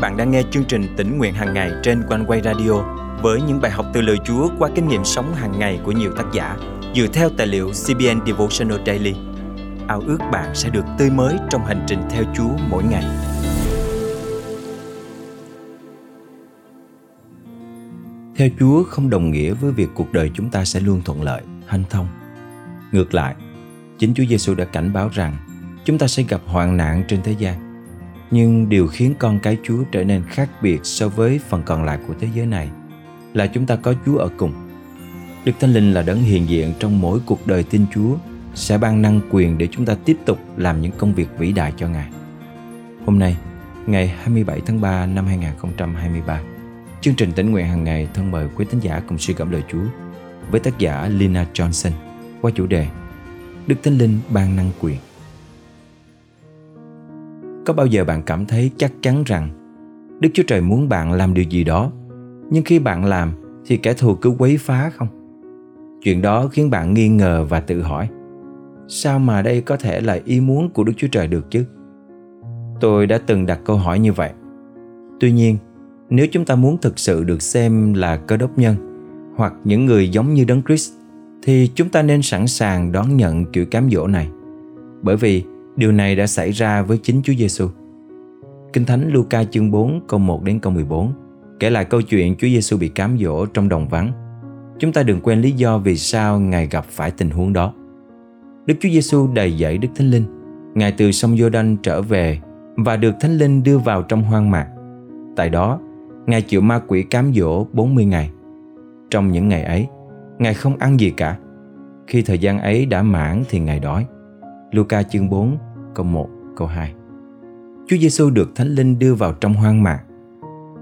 bạn đang nghe chương trình tỉnh nguyện hàng ngày trên quanh quay radio với những bài học từ lời Chúa qua kinh nghiệm sống hàng ngày của nhiều tác giả dựa theo tài liệu CBN Devotional Daily. Ao ước bạn sẽ được tươi mới trong hành trình theo Chúa mỗi ngày. Theo Chúa không đồng nghĩa với việc cuộc đời chúng ta sẽ luôn thuận lợi, hanh thông. Ngược lại, chính Chúa Giêsu đã cảnh báo rằng chúng ta sẽ gặp hoạn nạn trên thế gian nhưng điều khiến con cái Chúa trở nên khác biệt so với phần còn lại của thế giới này là chúng ta có Chúa ở cùng. Đức Thánh Linh là đấng hiện diện trong mỗi cuộc đời tin Chúa sẽ ban năng quyền để chúng ta tiếp tục làm những công việc vĩ đại cho Ngài. Hôm nay, ngày 27 tháng 3 năm 2023, chương trình tỉnh nguyện hàng ngày thân mời quý tín giả cùng suy gẫm lời Chúa với tác giả Lina Johnson qua chủ đề Đức Thánh Linh ban năng quyền. Có bao giờ bạn cảm thấy chắc chắn rằng Đức Chúa Trời muốn bạn làm điều gì đó Nhưng khi bạn làm thì kẻ thù cứ quấy phá không? Chuyện đó khiến bạn nghi ngờ và tự hỏi Sao mà đây có thể là ý muốn của Đức Chúa Trời được chứ? Tôi đã từng đặt câu hỏi như vậy Tuy nhiên, nếu chúng ta muốn thực sự được xem là cơ đốc nhân hoặc những người giống như Đấng Christ thì chúng ta nên sẵn sàng đón nhận kiểu cám dỗ này. Bởi vì Điều này đã xảy ra với chính Chúa Giêsu. Kinh Thánh Luca chương 4 câu 1 đến câu 14 kể lại câu chuyện Chúa Giêsu bị cám dỗ trong đồng vắng. Chúng ta đừng quên lý do vì sao Ngài gặp phải tình huống đó. Đức Chúa Giêsu đầy dẫy Đức Thánh Linh. Ngài từ sông Giô-đanh trở về và được Thánh Linh đưa vào trong hoang mạc. Tại đó, Ngài chịu ma quỷ cám dỗ 40 ngày. Trong những ngày ấy, Ngài không ăn gì cả. Khi thời gian ấy đã mãn thì Ngài đói. Luca chương 4 câu 1, câu 2. Chúa Giêsu được Thánh Linh đưa vào trong hoang mạc.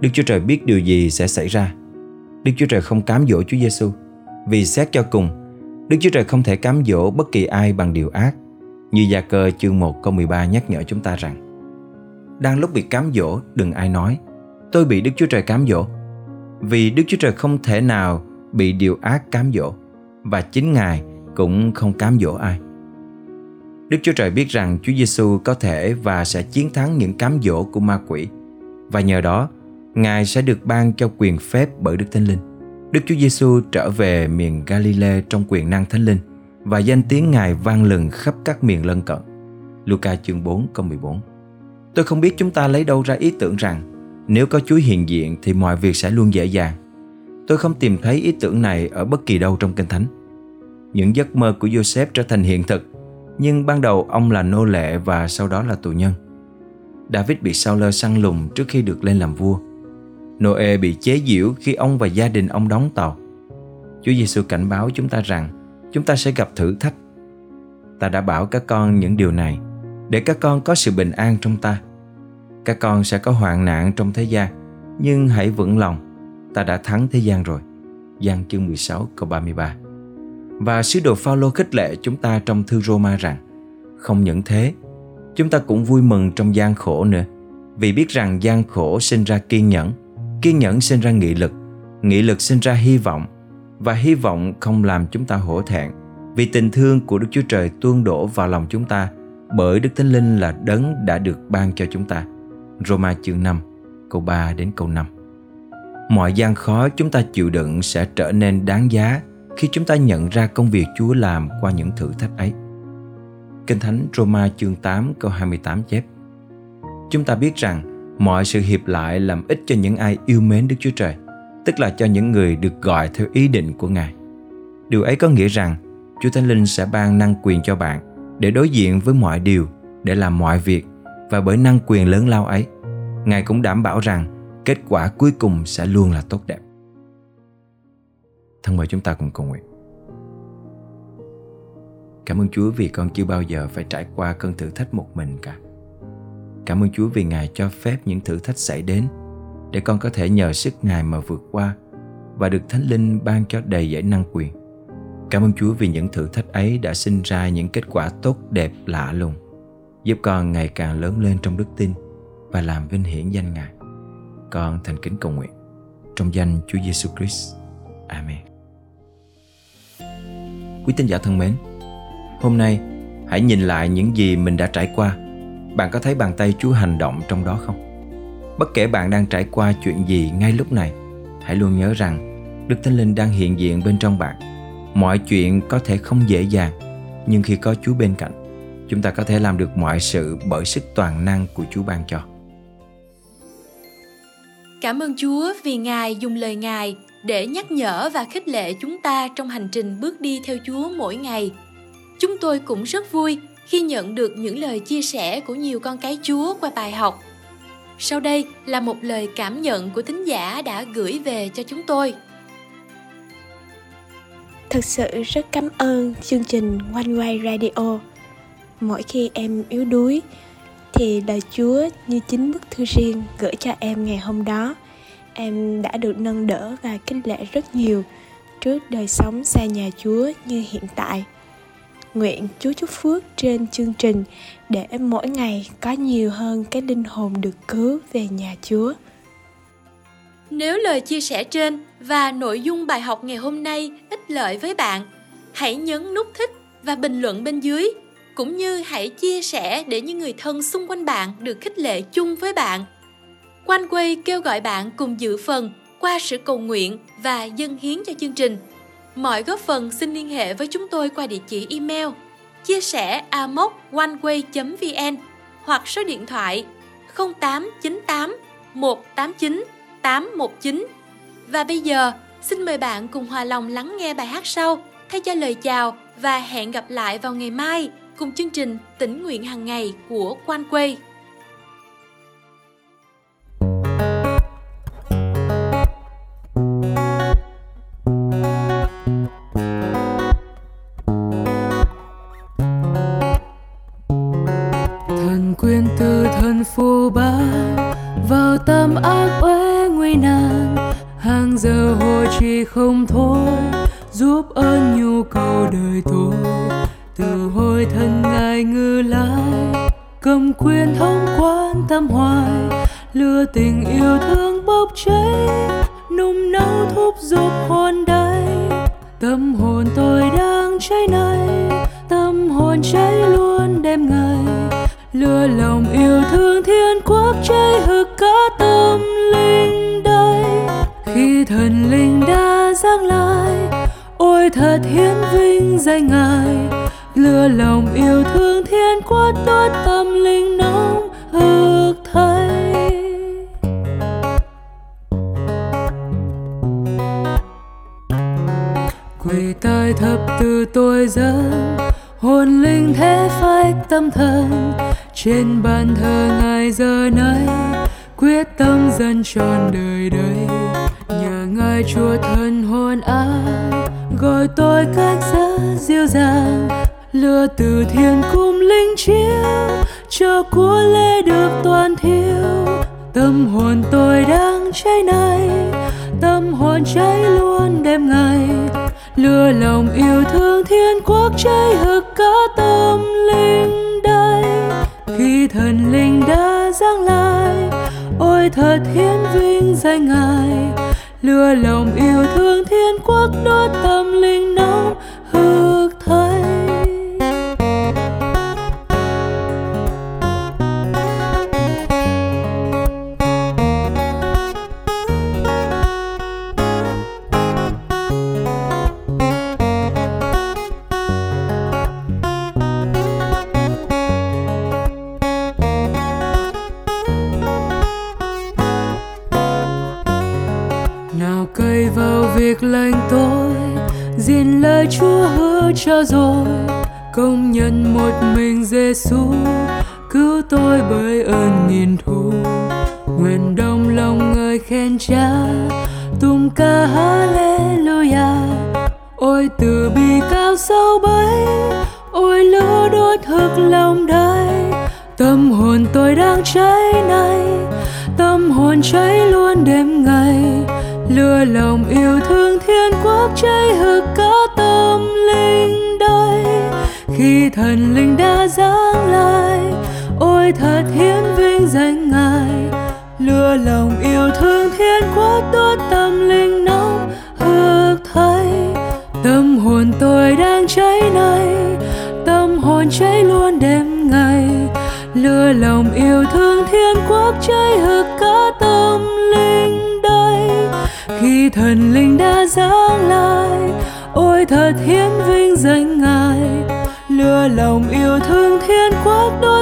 Đức Chúa Trời biết điều gì sẽ xảy ra. Đức Chúa Trời không cám dỗ Chúa Giêsu vì xét cho cùng, Đức Chúa Trời không thể cám dỗ bất kỳ ai bằng điều ác. Như Gia Cơ chương 1 câu 13 nhắc nhở chúng ta rằng Đang lúc bị cám dỗ, đừng ai nói Tôi bị Đức Chúa Trời cám dỗ Vì Đức Chúa Trời không thể nào bị điều ác cám dỗ Và chính Ngài cũng không cám dỗ ai Đức Chúa Trời biết rằng Chúa Giêsu có thể và sẽ chiến thắng những cám dỗ của ma quỷ và nhờ đó, Ngài sẽ được ban cho quyền phép bởi Đức Thánh Linh. Đức Chúa Giêsu trở về miền Galilee trong quyền năng Thánh Linh và danh tiếng Ngài vang lừng khắp các miền lân cận. Luca chương 4 câu 14 Tôi không biết chúng ta lấy đâu ra ý tưởng rằng nếu có Chúa hiện diện thì mọi việc sẽ luôn dễ dàng. Tôi không tìm thấy ý tưởng này ở bất kỳ đâu trong Kinh Thánh. Những giấc mơ của Joseph trở thành hiện thực nhưng ban đầu ông là nô lệ và sau đó là tù nhân. David bị sao lơ săn lùng trước khi được lên làm vua. Noe bị chế giễu khi ông và gia đình ông đóng tàu. Chúa Giêsu cảnh báo chúng ta rằng chúng ta sẽ gặp thử thách. Ta đã bảo các con những điều này để các con có sự bình an trong ta. Các con sẽ có hoạn nạn trong thế gian, nhưng hãy vững lòng, ta đã thắng thế gian rồi. Giăng chương 16 câu 33 và sứ đồ Phaolô khích lệ chúng ta trong thư Roma rằng không những thế, chúng ta cũng vui mừng trong gian khổ nữa, vì biết rằng gian khổ sinh ra kiên nhẫn, kiên nhẫn sinh ra nghị lực, nghị lực sinh ra hy vọng và hy vọng không làm chúng ta hổ thẹn vì tình thương của Đức Chúa Trời tuôn đổ vào lòng chúng ta bởi Đức Thánh Linh là đấng đã được ban cho chúng ta. Roma chương 5, câu 3 đến câu 5. Mọi gian khó chúng ta chịu đựng sẽ trở nên đáng giá khi chúng ta nhận ra công việc Chúa làm qua những thử thách ấy. Kinh Thánh Roma chương 8 câu 28 chép Chúng ta biết rằng mọi sự hiệp lại làm ích cho những ai yêu mến Đức Chúa Trời, tức là cho những người được gọi theo ý định của Ngài. Điều ấy có nghĩa rằng Chúa Thánh Linh sẽ ban năng quyền cho bạn để đối diện với mọi điều, để làm mọi việc và bởi năng quyền lớn lao ấy, Ngài cũng đảm bảo rằng kết quả cuối cùng sẽ luôn là tốt đẹp. Thân mời chúng ta cùng cầu nguyện. Cảm ơn Chúa vì con chưa bao giờ phải trải qua cơn thử thách một mình cả. Cảm ơn Chúa vì Ngài cho phép những thử thách xảy đến để con có thể nhờ sức Ngài mà vượt qua và được Thánh Linh ban cho đầy dẫy năng quyền. Cảm ơn Chúa vì những thử thách ấy đã sinh ra những kết quả tốt đẹp lạ lùng, giúp con ngày càng lớn lên trong đức tin và làm vinh hiển danh Ngài. Con thành kính cầu nguyện trong danh Chúa Giêsu Christ. Amen. Quý tín giả thân mến, hôm nay hãy nhìn lại những gì mình đã trải qua. Bạn có thấy bàn tay Chúa hành động trong đó không? bất kể bạn đang trải qua chuyện gì ngay lúc này hãy luôn nhớ rằng đức thánh linh đang hiện diện bên trong bạn mọi chuyện có thể không dễ dàng nhưng khi có chúa bên cạnh chúng ta có thể làm được mọi sự bởi sức toàn năng của chúa ban cho cảm ơn chúa vì ngài dùng lời ngài để nhắc nhở và khích lệ chúng ta trong hành trình bước đi theo chúa mỗi ngày chúng tôi cũng rất vui khi nhận được những lời chia sẻ của nhiều con cái chúa qua bài học sau đây là một lời cảm nhận của thính giả đã gửi về cho chúng tôi Thật sự rất cảm ơn chương trình One Way Radio. Mỗi khi em yếu đuối, thì lời Chúa như chính bức thư riêng gửi cho em ngày hôm đó. Em đã được nâng đỡ và kinh lệ rất nhiều trước đời sống xa nhà Chúa như hiện tại. Nguyện Chúa chúc phước trên chương trình để mỗi ngày có nhiều hơn cái linh hồn được cứu về nhà Chúa. Nếu lời chia sẻ trên và nội dung bài học ngày hôm nay ích lợi với bạn, hãy nhấn nút thích và bình luận bên dưới cũng như hãy chia sẻ để những người thân xung quanh bạn được khích lệ chung với bạn. Quan quay kêu gọi bạn cùng dự phần qua sự cầu nguyện và dân hiến cho chương trình. Mọi góp phần xin liên hệ với chúng tôi qua địa chỉ email chia sẻ amoconeway.vn hoặc số điện thoại 0898 189 819. Và bây giờ, xin mời bạn cùng hòa lòng lắng nghe bài hát sau thay cho lời chào và hẹn gặp lại vào ngày mai cùng chương trình tỉnh nguyện hàng ngày của Quan Quê. Không quan tâm hoài lửa tình yêu thương bốc cháy, nung nấu thúc giục hồn đây tâm hồn tôi đang cháy này tâm hồn cháy luôn đêm ngày lửa lòng yêu thương thiên quốc cháy hực cả tâm linh đây khi thần linh đã giáng lại ôi thật hiến vinh danh ngài. Lửa lòng yêu thương thiên quốc đốt tâm linh tai từ tôi dẫn hồn linh thế phách tâm thần. Trên bàn thờ ngài giờ này, quyết tâm dân tròn đời đây nhờ ngài chúa thân hồn an, gọi tôi cách rất dịu dàng. Lửa từ thiên cung linh chiếu, cho của lễ được toàn thiêu. Tâm hồn tôi đang cháy này, tâm hồn cháy luôn đêm ngày lừa lòng yêu thương thiên quốc cháy hực cả tâm linh đây. Khi thần linh đã giáng lại ôi thật hiến vinh danh ngài. Lừa lòng yêu thương thiên quốc đốt tâm linh nóng cho rồi, công nhận một mình giêsu cứu tôi bởi ơn nghìn thu nguyện đông lòng người khen cha. Tung ca hallelujah, ôi từ bi cao sâu bấy, ôi lửa đốt hực lòng đây tâm hồn tôi đang cháy này tâm hồn cháy luôn đêm ngày. Lửa lòng yêu thương thiên quốc cháy hực cả khi thần linh đã giáng lại, ôi thật hiến vinh danh ngài. Lừa lòng yêu thương thiên quốc đốt tâm linh nóng hực thấy tâm hồn tôi đang cháy này tâm hồn cháy luôn đêm ngày. Lừa lòng yêu thương thiên quốc cháy hực cả tâm linh đây. Khi thần linh đã giáng lại, ôi thật hiến vinh danh ngài lừa lòng yêu thương thiên quốc đôi